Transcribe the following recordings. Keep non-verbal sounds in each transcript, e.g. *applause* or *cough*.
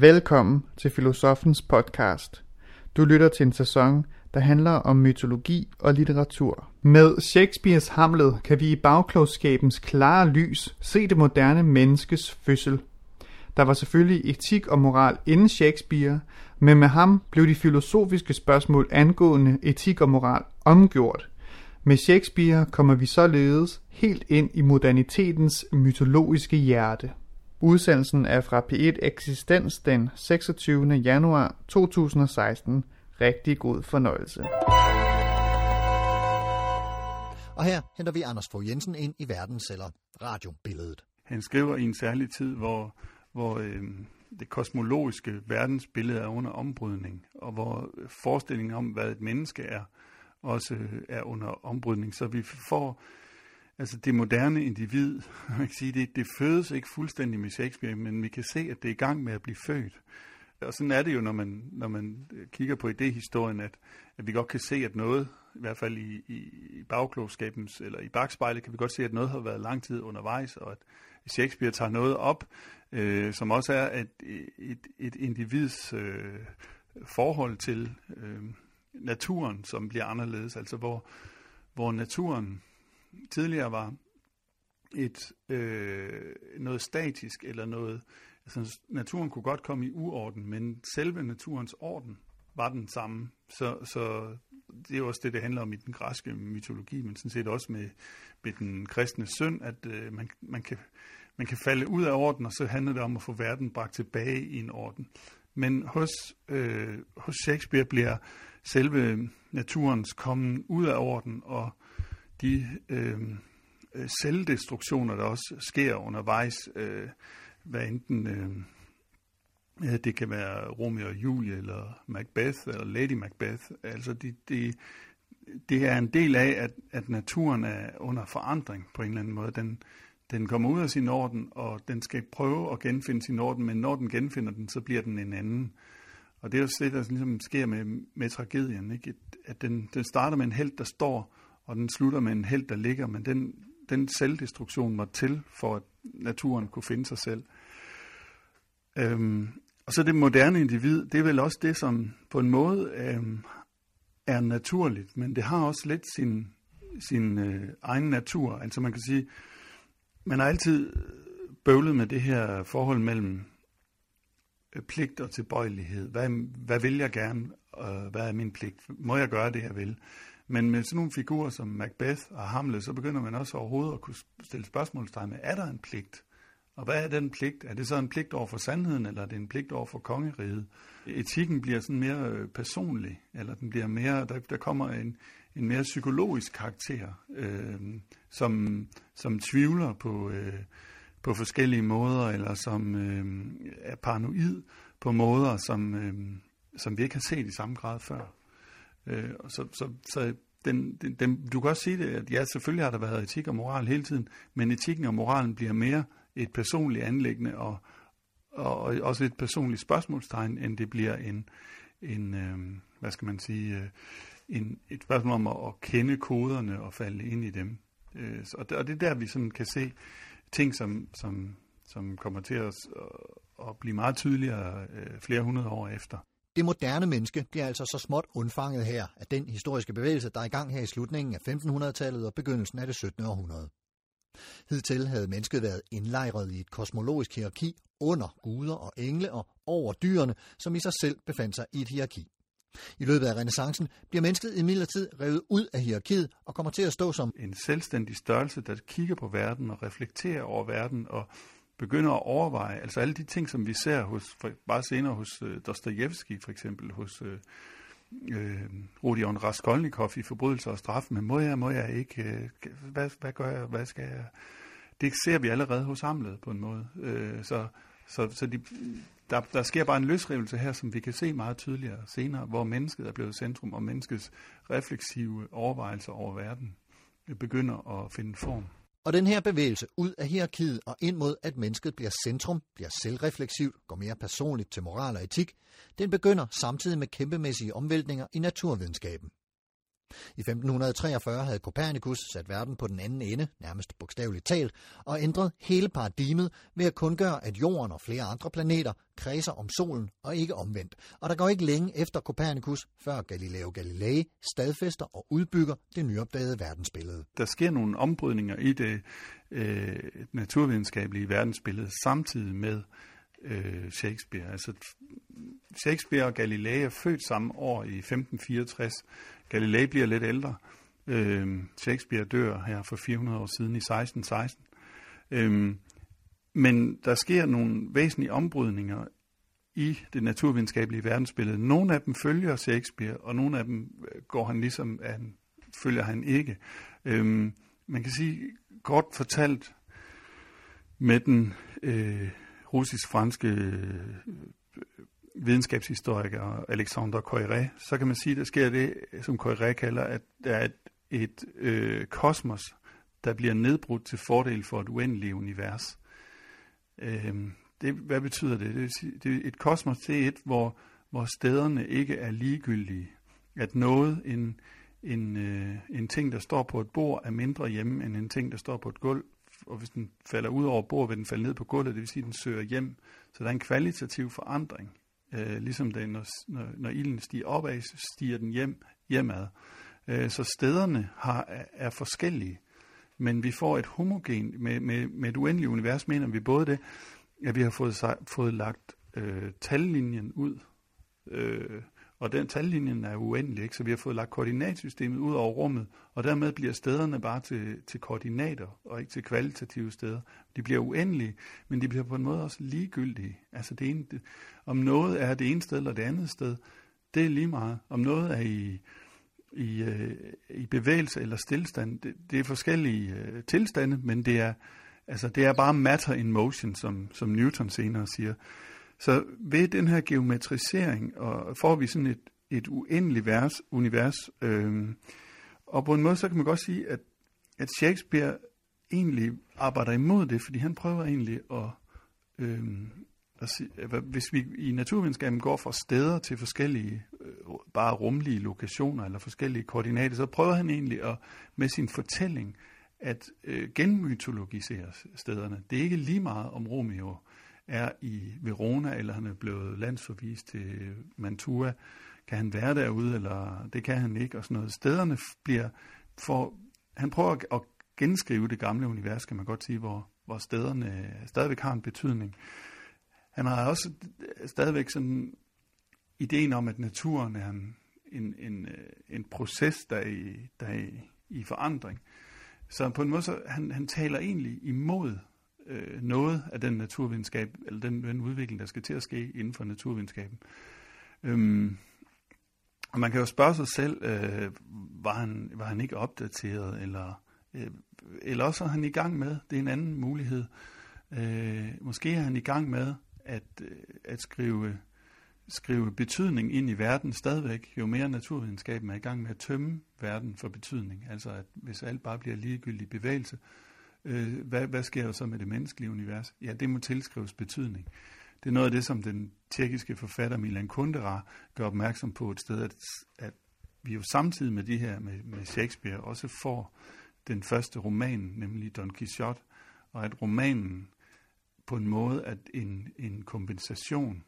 Velkommen til Filosofens podcast. Du lytter til en sæson, der handler om mytologi og litteratur. Med Shakespeares Hamlet kan vi i bagklogskabens klare lys se det moderne menneskes fødsel. Der var selvfølgelig etik og moral inden Shakespeare, men med ham blev de filosofiske spørgsmål angående etik og moral omgjort. Med Shakespeare kommer vi således helt ind i modernitetens mytologiske hjerte. Udsendelsen er fra P1 Eksistens den 26. januar 2016. Rigtig god fornøjelse. Og her henter vi Anders Fogh Jensen ind i verdens eller radiobilledet. Han skriver i en særlig tid, hvor, hvor øh, det kosmologiske verdensbillede er under ombrydning, og hvor forestillingen om, hvad et menneske er, også er under ombrydning. Så vi får Altså det moderne individ, *laughs* man kan sige, det, det fødes ikke fuldstændig med Shakespeare, men vi kan se, at det er i gang med at blive født. Og sådan er det jo, når man, når man øh, kigger på idéhistorien, at, at vi godt kan se, at noget, i hvert fald i, i, i bagklogskabens, eller i bagspejlet, kan vi godt se, at noget har været lang tid undervejs, og at Shakespeare tager noget op, øh, som også er et, et, et individs øh, forhold til øh, naturen, som bliver anderledes, altså hvor, hvor naturen tidligere var et øh, noget statisk eller noget, altså naturen kunne godt komme i uorden, men selve naturens orden var den samme. Så, så det er også det, det handler om i den græske mytologi, men sådan set også med, med den kristne synd, at øh, man, man, kan, man kan falde ud af orden, og så handler det om at få verden bragt tilbage i en orden. Men hos, øh, hos Shakespeare bliver selve naturens kommen ud af orden, og de øh, øh, selvdestruktioner, der også sker undervejs, øh, hvad enten øh, det kan være Romeo og Julie, eller Macbeth, eller Lady Macbeth, altså de, de, det er en del af, at, at naturen er under forandring på en eller anden måde. Den, den kommer ud af sin orden, og den skal prøve at genfinde sin orden, men når den genfinder den, så bliver den en anden. Og det er også det, der ligesom sker med, med tragedien, ikke? at den, den starter med en held, der står og den slutter med en held, der ligger, men den, den selvdestruktion var til, for at naturen kunne finde sig selv. Øhm, og så det moderne individ, det er vel også det, som på en måde øhm, er naturligt, men det har også lidt sin, sin øh, egen natur. Altså man kan sige, man har altid bøvlet med det her forhold mellem øh, pligt og tilbøjelighed. Hvad, hvad vil jeg gerne, og hvad er min pligt? Må jeg gøre det, jeg vil? Men med sådan nogle figurer som Macbeth og Hamlet, så begynder man også overhovedet at kunne stille spørgsmålstegn med, er der en pligt? Og hvad er den pligt? Er det så en pligt over for sandheden, eller er det en pligt over for kongeriget? Etikken bliver sådan mere øh, personlig, eller den bliver mere, der, der kommer en, en mere psykologisk karakter, øh, som, som tvivler på, øh, på forskellige måder, eller som øh, er paranoid på måder, som, øh, som vi ikke har set i samme grad før. Øh, så så, så den, den, den, du kan også sige det, at ja, selvfølgelig har der været etik og moral hele tiden, men etikken og moralen bliver mere et personligt anlæggende og, og, og også et personligt spørgsmålstegn, end det bliver en, en øh, hvad skal man sige, øh, en, et spørgsmål om at, at kende koderne og falde ind i dem. Øh, og, det, og det er der, vi sådan kan se ting, som, som, som kommer til at, at blive meget tydeligere øh, flere hundrede år efter. Det moderne menneske bliver altså så småt undfanget her af den historiske bevægelse, der er i gang her i slutningen af 1500-tallet og begyndelsen af det 17. århundrede. Hidtil havde mennesket været indlejret i et kosmologisk hierarki under guder og engle og over dyrene, som i sig selv befandt sig i et hierarki. I løbet af renaissancen bliver mennesket imidlertid revet ud af hierarkiet og kommer til at stå som en selvstændig størrelse, der kigger på verden og reflekterer over verden og begynder at overveje, altså alle de ting, som vi ser hos, for, bare senere hos øh, Dostojevski for eksempel, hos øh, øh, Rodion Raskolnikov i Forbrydelser og Straf, men må jeg, må jeg ikke, øh, hvad, hvad gør jeg, hvad skal jeg? Det ser vi allerede hos samlet på en måde. Øh, så så, så de, der, der sker bare en løsrivelse her, som vi kan se meget tydeligere senere, hvor mennesket er blevet centrum, og menneskets refleksive overvejelser over verden begynder at finde form. Og den her bevægelse ud af hierarkiet og ind mod, at mennesket bliver centrum, bliver selvrefleksivt, går mere personligt til moral og etik, den begynder samtidig med kæmpemæssige omvæltninger i naturvidenskaben. I 1543 havde Copernicus sat verden på den anden ende, nærmest bogstaveligt talt, og ændret hele paradigmet ved at kundgøre, at jorden og flere andre planeter kredser om solen og ikke omvendt. Og der går ikke længe efter Copernicus, før Galileo Galilei stadfæster og udbygger det nyopdagede verdensbillede. Der sker nogle ombrydninger i det øh, naturvidenskabelige verdensbillede samtidig med øh, Shakespeare. Altså Shakespeare og Galilei er født samme år i 1564. Galilei bliver lidt ældre. Øh, Shakespeare dør her for 400 år siden i 1616. Øh, men der sker nogle væsentlige ombrydninger i det naturvidenskabelige verdensbillede. Nogle af dem følger Shakespeare, og nogle af dem øh, går han ligesom, at følger han ikke. Øhm, man kan sige, kort fortalt, med den øh, russisk-franske øh, videnskabshistoriker Alexander Coiré, så kan man sige, at der sker det, som Coiré kalder, at der er et, et øh, kosmos, der bliver nedbrudt til fordel for et uendeligt univers. Øh, det, hvad betyder det? Det, sige, det et kosmos, det er et, hvor, hvor stederne ikke er ligegyldige. At noget, en, en, øh, en ting, der står på et bord, er mindre hjemme end en ting, der står på et gulv. Og hvis den falder ud over bordet, vil den falde ned på gulvet, det vil sige, at den søger hjem. Så der er en kvalitativ forandring. Øh, ligesom det, når, når, når ilden stiger opad, så stiger den hjem, hjemad. Øh, så stederne har, er, er forskellige. Men vi får et homogen, med, med, med et uendeligt univers, mener vi både det, at vi har fået, fået lagt øh, tallinjen ud, øh, og den tallinjen er uendelig, ikke? så vi har fået lagt koordinatsystemet ud over rummet, og dermed bliver stederne bare til, til koordinater, og ikke til kvalitative steder. De bliver uendelige, men de bliver på en måde også ligegyldige. Altså det ene, det, om noget er det ene sted eller det andet sted, det er lige meget. Om noget er i, i, øh, i bevægelse eller stillstand, det, det er forskellige øh, tilstande, men det er, altså, det er bare matter in motion, som, som Newton senere siger. Så ved den her geometrisering og får vi sådan et, et uendeligt vers, univers. Øh, og på en måde, så kan man godt sige, at, at Shakespeare egentlig arbejder imod det, fordi han prøver egentlig at, øh, at sige, hvis vi i naturvidenskaben går fra steder til forskellige, øh, bare rumlige lokationer eller forskellige koordinater, så prøver han egentlig at, med sin fortælling at øh, genmytologisere stederne. Det er ikke lige meget om Romeo er i Verona, eller han er blevet landsforvist til Mantua. Kan han være derude, eller det kan han ikke, og sådan noget. Stederne bliver for... Han prøver at genskrive det gamle univers, kan man godt sige, hvor, hvor stederne stadigvæk har en betydning. Han har også øh, stadigvæk sådan ideen om, at naturen er en, en, en, øh, en proces, der er, i, der er i, i forandring. Så på en måde, så han, han taler egentlig imod øh, noget af den naturvidenskab, eller den, den udvikling, der skal til at ske inden for naturvidenskaben. Øhm, og man kan jo spørge sig selv, øh, var, han, var han ikke opdateret, eller, øh, eller også er han i gang med, det er en anden mulighed, øh, måske er han i gang med at, øh, at skrive, skrive betydning ind i verden stadigvæk, jo mere naturvidenskaben er i gang med at tømme verden for betydning. Altså at hvis alt bare bliver ligegyldig bevægelse, øh, Øh, hvad, hvad sker der så med det menneskelige univers? Ja, det må tilskrives betydning. Det er noget af det, som den tjekkiske forfatter Milan Kundera gør opmærksom på et sted, at, at vi jo samtidig med det her med, med Shakespeare også får den første roman, nemlig Don Quixote, og at romanen på en måde at en, en kompensation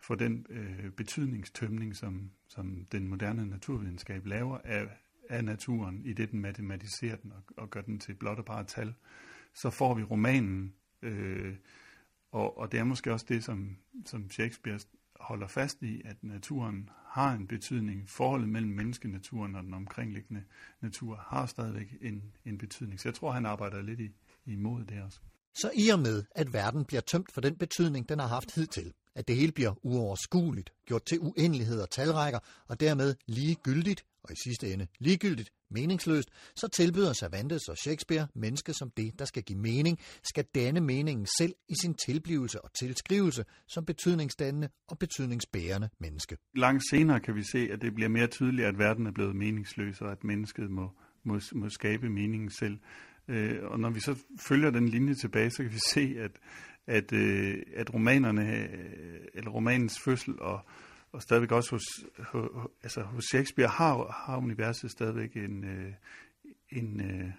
for den øh, betydningstømning, som, som den moderne naturvidenskab laver af, af naturen, i det den matematiserer den og, og gør den til blot og bare tal, så får vi romanen, øh, og, og det er måske også det, som, som Shakespeare holder fast i, at naturen har en betydning. Forholdet mellem menneskenaturen og den omkringliggende natur har stadigvæk en, en betydning. Så jeg tror, han arbejder lidt i, imod det også. Så i og med, at verden bliver tømt for den betydning, den har haft hidtil, at det hele bliver uoverskueligt, gjort til uendelighed og talrækker, og dermed ligegyldigt, og i sidste ende ligegyldigt, meningsløst, så tilbyder Cervantes og Shakespeare menneske som det, der skal give mening, skal danne meningen selv i sin tilblivelse og tilskrivelse som betydningsdannende og betydningsbærende menneske. Langt senere kan vi se, at det bliver mere tydeligt, at verden er blevet meningsløs, og at mennesket må, må, må skabe meningen selv. Øh, og når vi så følger den linje tilbage, så kan vi se, at, at, øh, at romanerne, øh, eller romanens fødsel og, og stadigvæk også hos, hos, altså hos Shakespeare har, har universet stadigvæk en, øh, en, øh,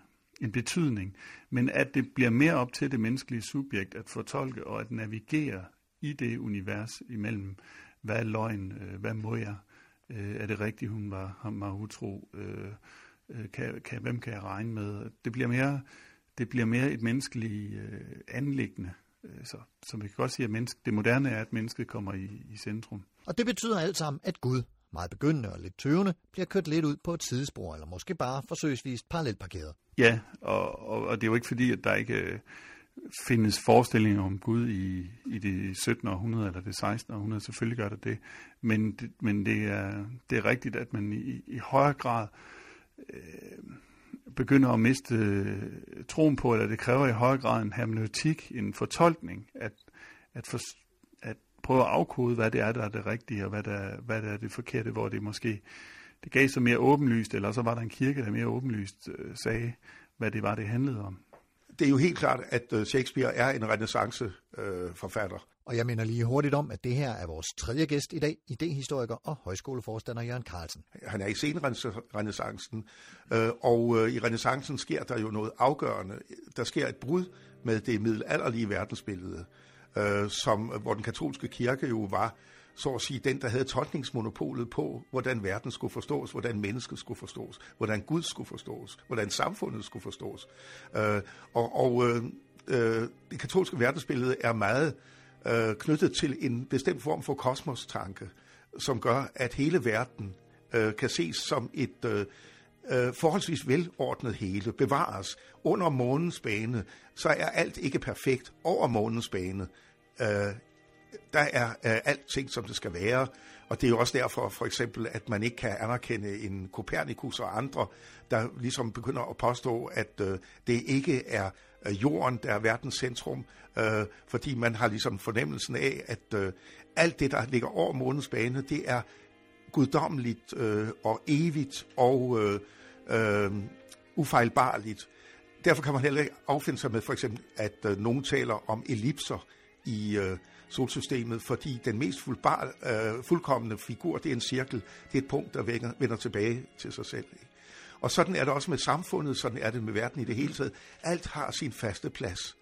en betydning, men at det bliver mere op til det menneskelige subjekt at fortolke og at navigere i det univers imellem, hvad er løgn, øh, hvad må jeg, øh, er det rigtigt, hun var, ham var utro, øh, øh, kan, kan, hvem kan jeg regne med? Det bliver mere, det bliver mere et menneskeligt øh, anlæggende. Øh, så, som vi kan godt sige, at menneske, det moderne er, at mennesket kommer i, i centrum. Og det betyder alt sammen, at Gud, meget begyndende og lidt tøvende, bliver kørt lidt ud på et sidespor, eller måske bare forsøgsvist parallelparkeret. Ja, og, og, og det er jo ikke fordi, at der ikke øh, findes forestillinger om Gud i, i det 17. århundrede eller det 16. århundrede. Selvfølgelig gør det det. Men, det, men det, er, det er rigtigt, at man i, i højere grad øh, begynder at miste øh, troen på, eller det kræver i høj grad en hermeneutik, en fortolkning, at, at, for, at prøve at afkode, hvad det er, der er det rigtige, og hvad der, hvad der er det forkerte, hvor det måske det gav sig mere åbenlyst, eller så var der en kirke, der mere åbenlyst øh, sagde, hvad det var, det handlede om. Det er jo helt klart, at øh, Shakespeare er en renaissance-forfatter. Øh, og jeg mener lige hurtigt om, at det her er vores tredje gæst i dag, idehistoriker og højskoleforstander Jørgen Carlsen. Han er i senrenæssancen, øh, og øh, i renæssancen sker der jo noget afgørende. Der sker et brud med det middelalderlige verdensbillede, øh, som, hvor den katolske kirke jo var så at sige, den, der havde tolkningsmonopolet på, hvordan verden skulle forstås, hvordan mennesket skulle forstås, hvordan Gud skulle forstås, hvordan samfundet skulle forstås. Øh, og og øh, øh, det katolske verdensbillede er meget øh, Øh, knyttet til en bestemt form for kosmostanke, som gør, at hele verden øh, kan ses som et øh, øh, forholdsvis velordnet hele, bevares under månens bane, så er alt ikke perfekt over månens bane. Øh, der er øh, alting, som det skal være, og det er jo også derfor for eksempel, at man ikke kan anerkende en Kopernikus og andre, der ligesom begynder at påstå, at øh, det ikke er øh, jorden, der er verdens centrum, øh, fordi man har ligesom fornemmelsen af, at øh, alt det, der ligger over månens bane, det er guddommeligt øh, og evigt og øh, øh, ufejlbarligt. Derfor kan man heller ikke affinde sig med for eksempel, at øh, nogen taler om ellipser i øh, solsystemet, fordi den mest fuldbar, øh, fuldkommende figur, det er en cirkel. Det er et punkt, der vender, vender tilbage til sig selv. Ikke? Og sådan er det også med samfundet, sådan er det med verden i det hele taget. Alt har sin faste plads.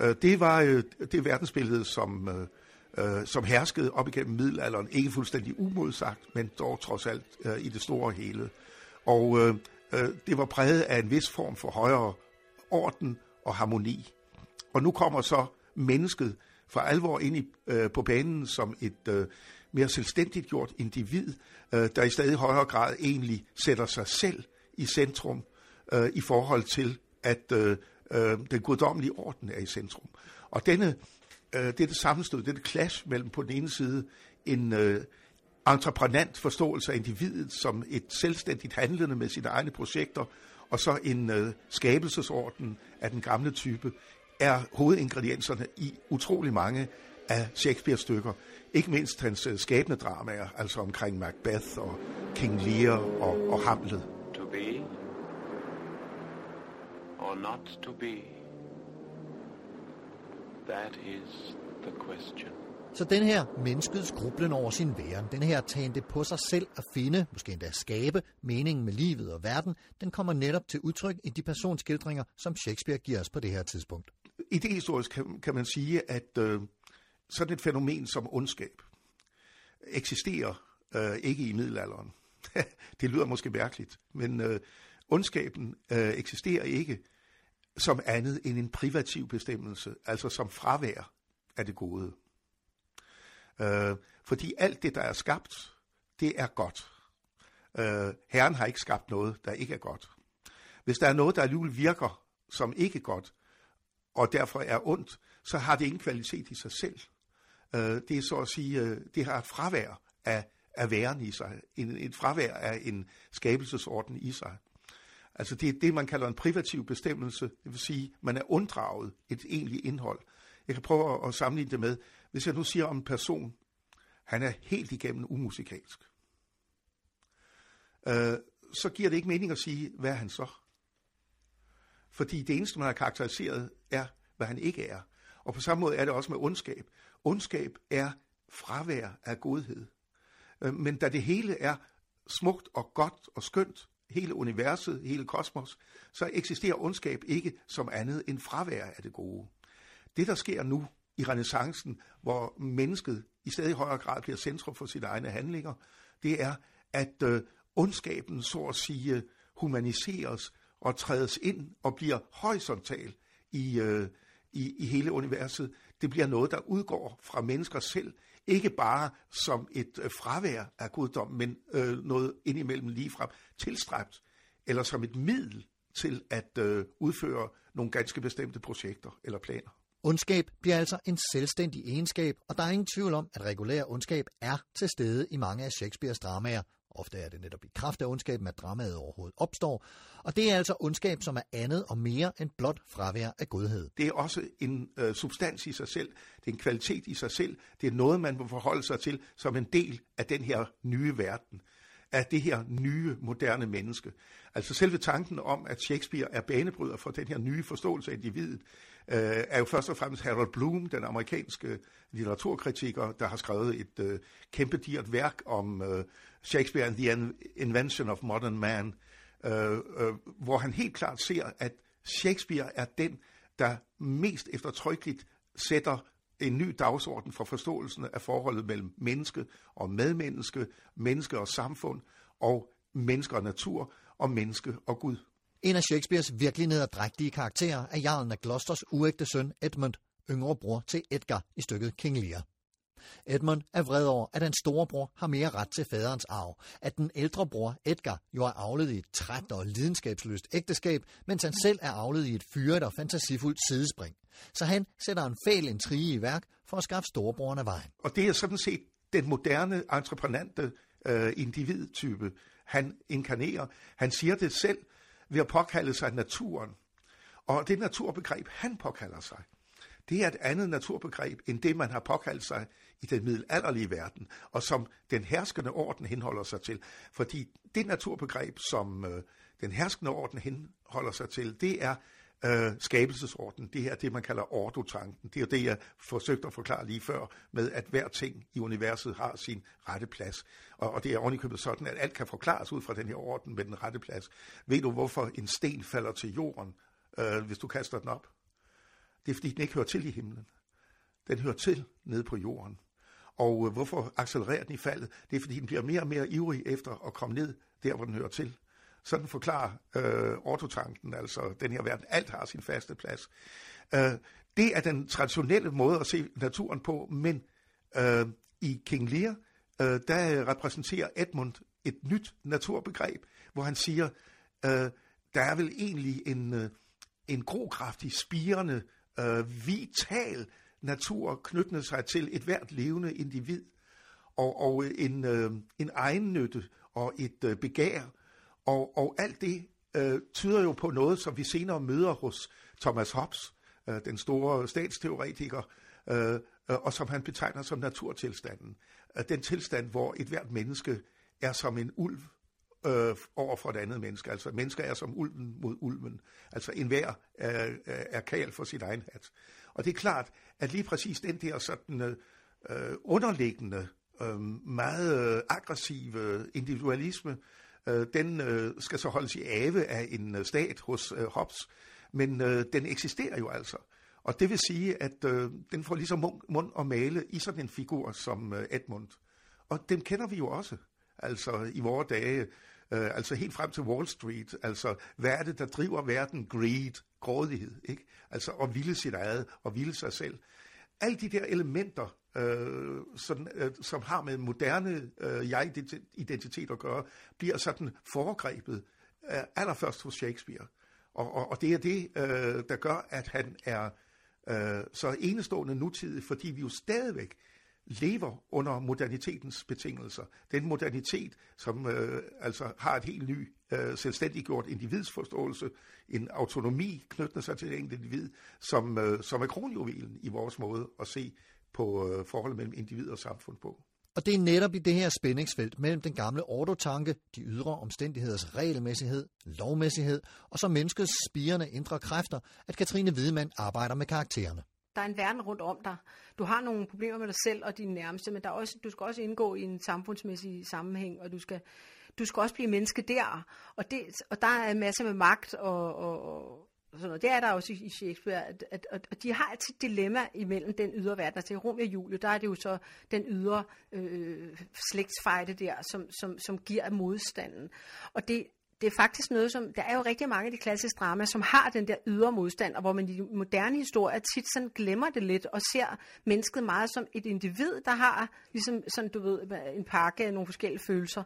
Øh, det var øh, det verdensbillede, som, øh, som herskede op igennem middelalderen. Ikke fuldstændig umodsagt, men dog trods alt i det store hele. Og det var præget af en vis form for højere orden og harmoni. Og nu kommer så mennesket for alvor ind i, øh, på banen som et øh, mere selvstændigt gjort individ, øh, der i stadig højere grad egentlig sætter sig selv i centrum øh, i forhold til, at øh, øh, den guddommelige orden er i centrum. Og denne, øh, dette sammenstød, dette clash mellem på den ene side en øh, entreprenant forståelse af individet som et selvstændigt handlende med sine egne projekter, og så en øh, skabelsesorden af den gamle type, er hovedingredienserne i utrolig mange af Shakespeares stykker. Ikke mindst hans øh, dramaer, altså omkring Macbeth og King Lear og, og Hamlet. To be or not to be, that is the question. Så den her menneskets grublen over sin væren, den her tagende på sig selv at finde, måske endda skabe, meningen med livet og verden, den kommer netop til udtryk i de personskildringer, som Shakespeare giver os på det her tidspunkt. Idehistorisk kan, kan man sige, at øh, sådan et fænomen som ondskab eksisterer øh, ikke i middelalderen. *laughs* det lyder måske mærkeligt, men øh, ondskaben øh, eksisterer ikke som andet end en privativ bestemmelse, altså som fravær af det gode. Øh, fordi alt det, der er skabt, det er godt. Øh, Herren har ikke skabt noget, der ikke er godt. Hvis der er noget, der alligevel virker som ikke godt, og derfor er ondt, så har det ingen kvalitet i sig selv. Øh, det er så at sige, øh, det har et fravær af, af væren i sig, en, et fravær af en skabelsesorden i sig. Altså det er det, man kalder en privativ bestemmelse, det vil sige, man er unddraget et egentligt indhold. Jeg kan prøve at sammenligne det med, hvis jeg nu siger om en person, han er helt igennem umusikalsk, øh, så giver det ikke mening at sige, hvad er han så? Fordi det eneste, man har karakteriseret, er, hvad han ikke er. Og på samme måde er det også med ondskab. Ondskab er fravær af godhed. Øh, men da det hele er smukt og godt og skønt, hele universet, hele kosmos, så eksisterer ondskab ikke som andet end fravær af det gode. Det, der sker nu i renaissancen, hvor mennesket i stadig højere grad bliver centrum for sine egne handlinger, det er, at øh, ondskaben, så at sige, humaniseres og trædes ind og bliver horisontal i, øh, i, i hele universet. Det bliver noget, der udgår fra mennesker selv, ikke bare som et øh, fravær af guddom, men øh, noget indimellem ligefrem tilstræbt, eller som et middel til at øh, udføre nogle ganske bestemte projekter eller planer. Ondskab bliver altså en selvstændig egenskab, og der er ingen tvivl om, at regulær ondskab er til stede i mange af Shakespeares dramaer. Ofte er det netop i kraft af ondskaben, at dramaet overhovedet opstår, og det er altså ondskab, som er andet og mere end blot fravær af godhed. Det er også en øh, substans i sig selv, det er en kvalitet i sig selv, det er noget, man må forholde sig til som en del af den her nye verden af det her nye, moderne menneske. Altså selve tanken om, at Shakespeare er banebryder for den her nye forståelse af individet, øh, er jo først og fremmest Harold Bloom, den amerikanske litteraturkritiker, der har skrevet et øh, kæmpe dyrt værk om øh, Shakespeare and the Invention of Modern Man, øh, øh, hvor han helt klart ser, at Shakespeare er den, der mest eftertrykkeligt sætter en ny dagsorden for forståelsen af forholdet mellem menneske og medmenneske, menneske og samfund, og menneske og natur, og menneske og Gud. En af Shakespeares virkelig nederdrægtige karakterer er jarlen af Gloucesters uægte søn Edmund, yngre bror til Edgar i stykket King Lear. Edmund er vred over, at hans storebror har mere ret til faderens arv, at den ældre bror Edgar jo er afledt i et træt og lidenskabsløst ægteskab, mens han selv er afledt i et fyret og fantasifuldt sidespring. Så han sætter en fæl intrige i værk for at skaffe storebroren af vejen. Og det er sådan set den moderne entreprenante øh, individtype, han inkarnerer. Han siger det selv ved at påkalde sig naturen. Og det naturbegreb, han påkalder sig, det er et andet naturbegreb, end det man har påkaldt sig i den middelalderlige verden, og som den herskende orden henholder sig til. Fordi det naturbegreb, som øh, den herskende orden henholder sig til, det er øh, skabelsesorden. Det her det, man kalder ordotanken. Det er jo det, jeg forsøgte at forklare lige før, med at hver ting i universet har sin rette plads. Og, og det er ovenikøbet sådan, at alt kan forklares ud fra den her orden med den rette plads. Ved du, hvorfor en sten falder til jorden, øh, hvis du kaster den op? Det er, fordi den ikke hører til i himlen. Den hører til nede på jorden. Og øh, hvorfor accelererer den i faldet? Det er, fordi den bliver mere og mere ivrig efter at komme ned der, hvor den hører til. Sådan forklarer øh, ortotanken, altså den her verden. Alt har sin faste plads. Øh, det er den traditionelle måde at se naturen på, men øh, i King Lear, øh, der øh, repræsenterer Edmund et nyt naturbegreb, hvor han siger, øh, der er vel egentlig en, øh, en grokraftig, spirende øh, vital natur knyttende sig til et hvert levende individ, og, og en, øh, en egennytte og et øh, begær, og, og alt det øh, tyder jo på noget, som vi senere møder hos Thomas Hobbes, øh, den store statsteoretiker, øh, øh og som han betegner som naturtilstanden. Øh, den tilstand, hvor et hvert menneske er som en ulv øh, over for et andet menneske. Altså mennesker er som ulven mod ulven. Altså enhver er, er kal for sit egen hat. Og det er klart, at lige præcis den der sådan øh, underliggende, øh, meget aggressive individualisme, øh, Øh, den øh, skal så holdes i ave af en øh, stat hos øh, Hobbes. Men øh, den eksisterer jo altså. Og det vil sige, at øh, den får ligesom mund og male i sådan en figur som øh, Edmund. Og dem kender vi jo også altså i vore dage, øh, altså helt frem til Wall Street, altså hvad er det, der driver verden? Greed, grådighed, ikke? Altså at ville sit eget, og ville sig selv. Alle de der elementer, øh, sådan, øh, som har med moderne øh, jeg-identitet at gøre, bliver sådan foregrebet øh, allerførst hos Shakespeare. Og, og, og det er det, øh, der gør, at han er øh, så enestående nutidig, fordi vi jo stadigvæk lever under modernitetens betingelser. Den modernitet, som øh, altså har et helt ny øh, selvstændiggjort individsforståelse, en autonomi knyttet sig til det enkelte individ, som, øh, som er kronjuvelen i vores måde at se på øh, forholdet mellem individ og samfund på. Og det er netop i det her spændingsfelt mellem den gamle ordotanke, de ydre omstændigheders regelmæssighed, lovmæssighed og så menneskets spirende indre kræfter, at Katrine Hvidemann arbejder med karaktererne. der er en verden rundt om dig. Du har nogle problemer med dig selv og dine nærmeste, men der er også, du skal også indgå i en samfundsmæssig sammenhæng, og du skal, du skal også blive menneske der. Og, det, og der er en masse med magt og, og, og sådan noget. Det er der også i Shakespeare, at, at, at, at de har et dilemma imellem den ydre verden. Altså i Romeo og Julie, der er det jo så den ydre øh, slægtsfejde der, som, som, som giver modstanden. Og det, det er faktisk noget, som, der er jo rigtig mange af de klassiske dramaer, som har den der ydre modstand, og hvor man i moderne historie tit sådan glemmer det lidt, og ser mennesket meget som et individ, der har, ligesom sådan, du ved, en pakke af nogle forskellige følelser.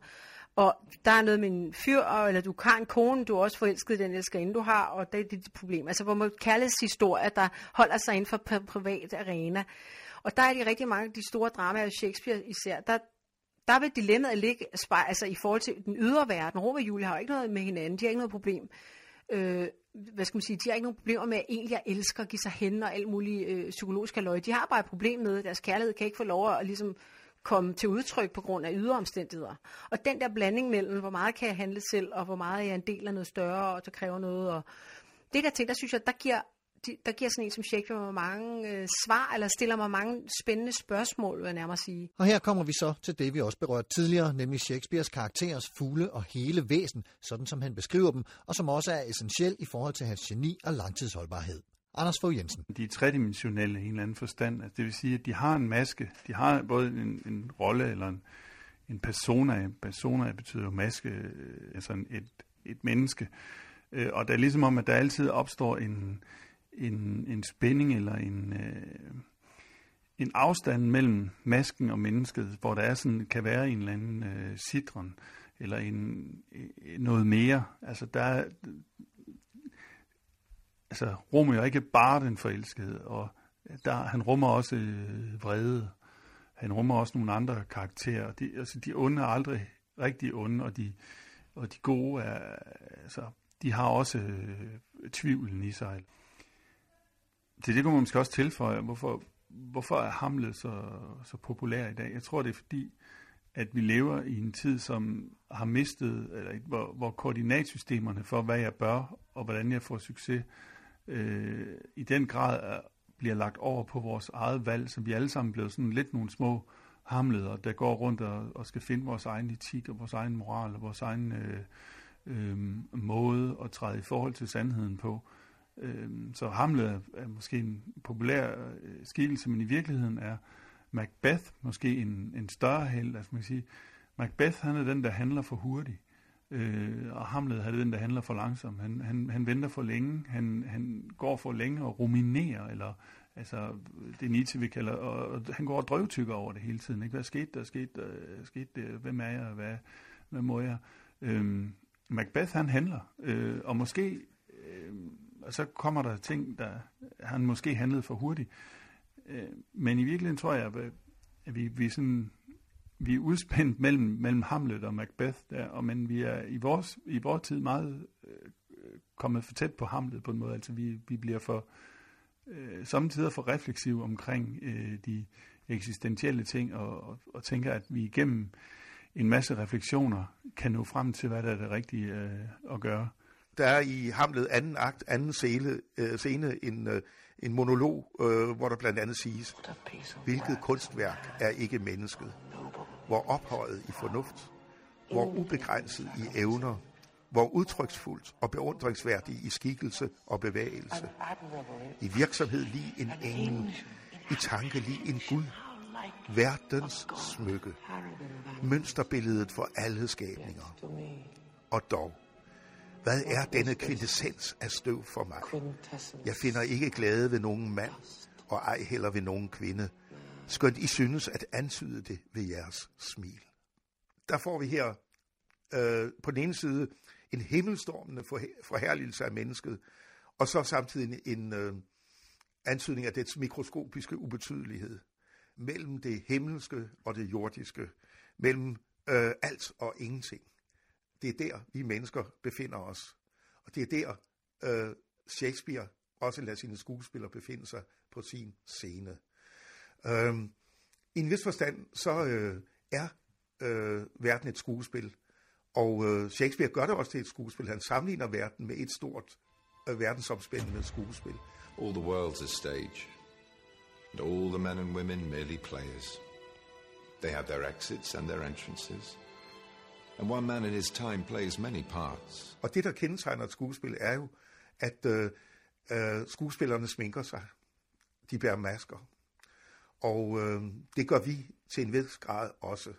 Og der er noget med en fyr, eller du har en kone, du er også forelsket den elskerinde, du har, og det er dit problem. Altså, hvor man kærlighedshistorier, der holder sig inden for privat arena. Og der er de rigtig mange de store dramaer, Shakespeare især, der, der vil dilemmaet ligge altså i forhold til den ydre verden. Romeo og Julie har jo ikke noget med hinanden, de har ikke noget problem. Øh, hvad skal man sige, de har ikke nogen problemer med at egentlig at elske og give sig hen og alt muligt øh, psykologisk løg. De har bare et problem med, at deres kærlighed kan ikke få lov at ligesom, komme til udtryk på grund af ydre omstændigheder. Og den der blanding mellem, hvor meget kan jeg handle selv, og hvor meget er jeg en del af noget større, og der kræver noget. Og det der ting, der synes jeg, der giver der giver sådan en som Shakespeare mig mange øh, svar, eller stiller mig mange spændende spørgsmål, vil jeg nærmere sige. Og her kommer vi så til det, vi også berørte tidligere, nemlig Shakespeares karakterers fugle og hele væsen, sådan som han beskriver dem, og som også er essentiel i forhold til hans geni og langtidsholdbarhed. Anders Fogh Jensen. De er tredimensionelle i en eller anden forstand. Altså, det vil sige, at de har en maske. De har både en, en rolle eller en, en persona. Persona betyder jo maske, øh, altså et, et menneske. Øh, og det er ligesom om, at der altid opstår en, en, en spænding eller en, øh, en afstand mellem masken og mennesket, hvor der er sådan, kan være en eller anden øh, citron eller en, øh, noget mere. Altså der, altså Romeo er ikke bare den forelskede, og der, han rummer også øh, vrede. Han rummer også nogle andre karakterer. De, altså, de onde er aldrig rigtig onde, og de, og de gode er, altså, de har også øh, tvivlen i sig. Det, det kunne man måske også tilføje, hvorfor, hvorfor er Hamlet så, så populær i dag? Jeg tror, det er fordi, at vi lever i en tid, som har mistet, eller hvor, hvor koordinatsystemerne for, hvad jeg bør, og hvordan jeg får succes, øh, i den grad er, bliver lagt over på vores eget valg, som vi alle sammen bliver sådan lidt nogle små hamleder, der går rundt og, og skal finde vores egen etik og vores egen moral og vores egen øh, øh, måde at træde i forhold til sandheden på. Øh, så Hamlet er, er måske en populær øh, skikkelse, men i virkeligheden er Macbeth måske en, en større held. Altså man kan sige, Macbeth han er den, der handler for hurtigt. Øh, og Hamlet er den, der handler for langsomt. Han, han, han venter for længe, han, han går for længe og ruminerer, eller altså det Nietzsche vi kalder, og, og han går og drøvtykker over det hele tiden. Ikke? Hvad skete der? Skete der? Skete der? Hvem er jeg? Hvad, hvad må jeg? Øh, Macbeth han handler, øh, og måske øh, så kommer der ting, der han måske handlede for hurtigt. Øh, men i virkeligheden tror jeg, at vi, vi sådan vi er udspændt mellem, mellem Hamlet og Macbeth, der, og, men vi er i vores, i vores tid meget øh, kommet for tæt på Hamlet på en måde. Altså vi, vi bliver for øh, samtidig for refleksive omkring øh, de eksistentielle ting, og, og, og tænker, at vi igennem en masse refleksioner kan nå frem til, hvad der er det rigtige øh, at gøre. Der er i Hamlet anden akt, anden scene, øh, scene en, øh, en monolog, øh, hvor der blandt andet siges, hvilket kunstværk er ikke mennesket? Hvor ophøjet i fornuft, hvor ubegrænset i evner, hvor udtryksfuldt og beundringsværdig i skikkelse og bevægelse. I virksomhed lige en engel, i tanke lige en Gud, verdens smykke, mønsterbilledet for alle skabninger. Og dog, hvad er denne kvintessens af støv for mig? Jeg finder ikke glæde ved nogen mand, og ej heller ved nogen kvinde, skønt I synes at antyde det ved jeres smil. Der får vi her øh, på den ene side en himmelstormende forherligelse af mennesket, og så samtidig en, en øh, antydning af dets mikroskopiske ubetydelighed mellem det himmelske og det jordiske, mellem øh, alt og ingenting. Det er der, vi mennesker befinder os. Og det er der, øh, Shakespeare også lader sine skuespillere befinde sig på sin scene. Øhm, I en vis forstand, så øh, er øh, verden et skuespil. Og øh, Shakespeare gør det også til et skuespil. Han sammenligner verden med et stort øh, verdensomspændende skuespil. All the world's a stage. and all the men and women merely players. They have their exits and their entrances, and one man in his time plays many parts. Og det, der kendetegner et skuespil, er jo, at øh, øh, skuespillerne sminker sig. De bærer masker. Og øh, det gør vi til en vis grad også.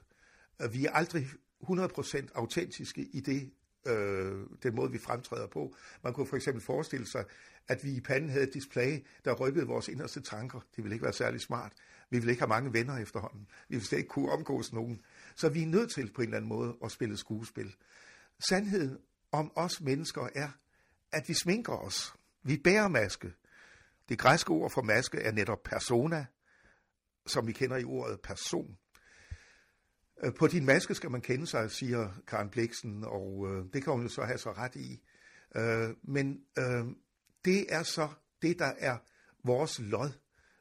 Øh, vi er aldrig 100% autentiske i det, øh, den måde, vi fremtræder på. Man kunne for eksempel forestille sig, at vi i panden havde et display, der rykkede vores inderste tanker. Det ville ikke være særlig smart. Vi ville ikke have mange venner efterhånden. Vi ville slet ikke kunne omgås nogen. Så vi er nødt til på en eller anden måde at spille skuespil. Sandheden om os mennesker er, at vi sminker os. Vi bærer maske. Det græske ord for maske er netop persona, som vi kender i ordet person. Øh, på din maske skal man kende sig, siger Karen Bliksen, og øh, det kan hun jo så have så ret i. Øh, men øh, det er så det, der er vores lod,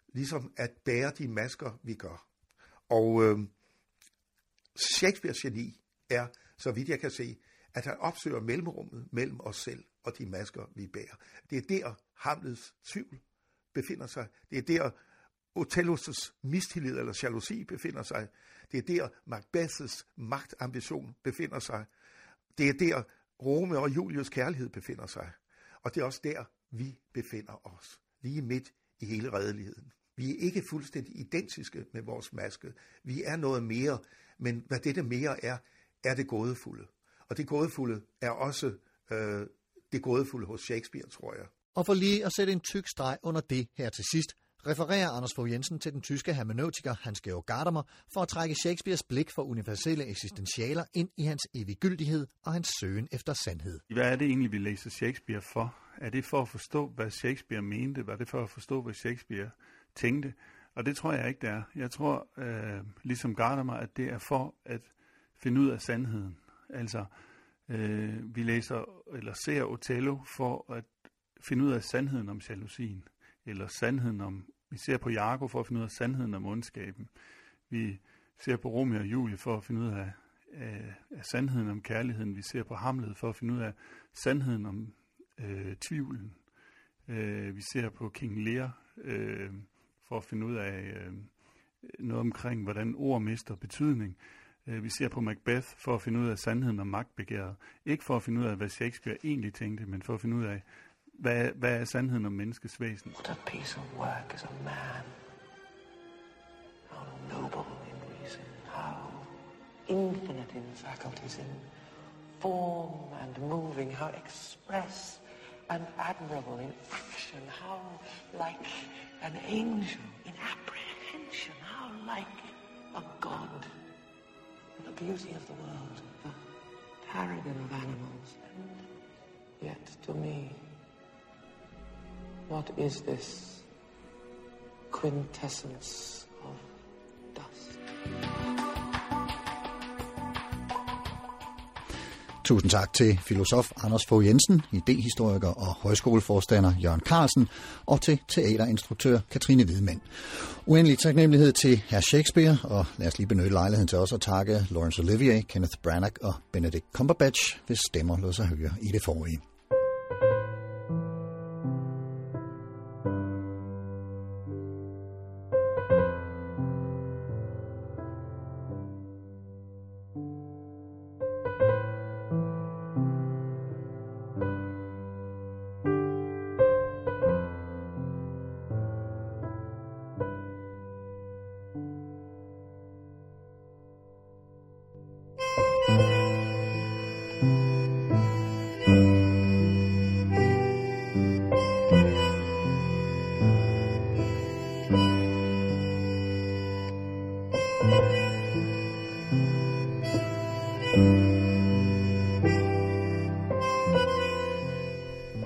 ligesom at bære de masker, vi gør. Og øh, Shakespeare's geni er, så vidt jeg kan se, at han opsøger mellemrummet mellem os selv og de masker, vi bærer. Det er der Hamlets tvivl befinder sig. Det er der Othellos mistillid eller jalousi befinder sig. Det er der Macbeths magtambition befinder sig. Det er der Rome og Julius kærlighed befinder sig. Og det er også der, vi befinder os. Lige midt i hele redeligheden. Vi er ikke fuldstændig identiske med vores maske. Vi er noget mere, men hvad dette mere er, er det gådefulde. Og det gådefulde er også øh, det gådefulde hos Shakespeare, tror jeg. Og for lige at sætte en tyk streg under det her til sidst, refererer Anders Fogh Jensen til den tyske hermeneutiker Hans Georg Gadamer for at trække Shakespeares blik for universelle eksistentialer ind i hans eviggyldighed og hans søgen efter sandhed. Hvad er det egentlig, vi læser Shakespeare for? Er det for at forstå, hvad Shakespeare mente? Var det for at forstå, hvad Shakespeare tænkte? Og det tror jeg ikke, det er. Jeg tror, øh, ligesom Gadamer, at det er for at finde ud af sandheden. Altså, øh, vi læser eller ser Othello for at finde ud af sandheden om jalousien, eller sandheden om vi ser på Jakob for at finde ud af sandheden om ondskaben. Vi ser på Romeo og Julie for at finde ud af, af, af sandheden om kærligheden. Vi ser på Hamlet for at finde ud af sandheden om øh, tvivlen. Øh, vi ser på King Lear øh, for at finde ud af øh, noget omkring, hvordan ord mister betydning. Øh, vi ser på Macbeth for at finde ud af sandheden om magtbegæret. Ikke for at finde ud af, hvad Shakespeare egentlig tænkte, men for at finde ud af, hvad, hvad er sandheden om menneskets væsen? What a piece of work is a man. How noble in reason, how infinite in faculties, in form and moving, how express and admirable in action, how like an angel in apprehension, how like a god. The beauty of the world, the paragon of animals, and yet to me, What is this quintessence of dust? Tusind tak til filosof Anders Fogh Jensen, idehistoriker og højskoleforstander Jørgen Carlsen og til teaterinstruktør Katrine Hvidmand. Uendelig taknemmelighed til herr Shakespeare, og lad os lige benytte lejligheden til også at takke Laurence Olivier, Kenneth Branagh og Benedict Cumberbatch, hvis stemmer lod sig høre i det forrige.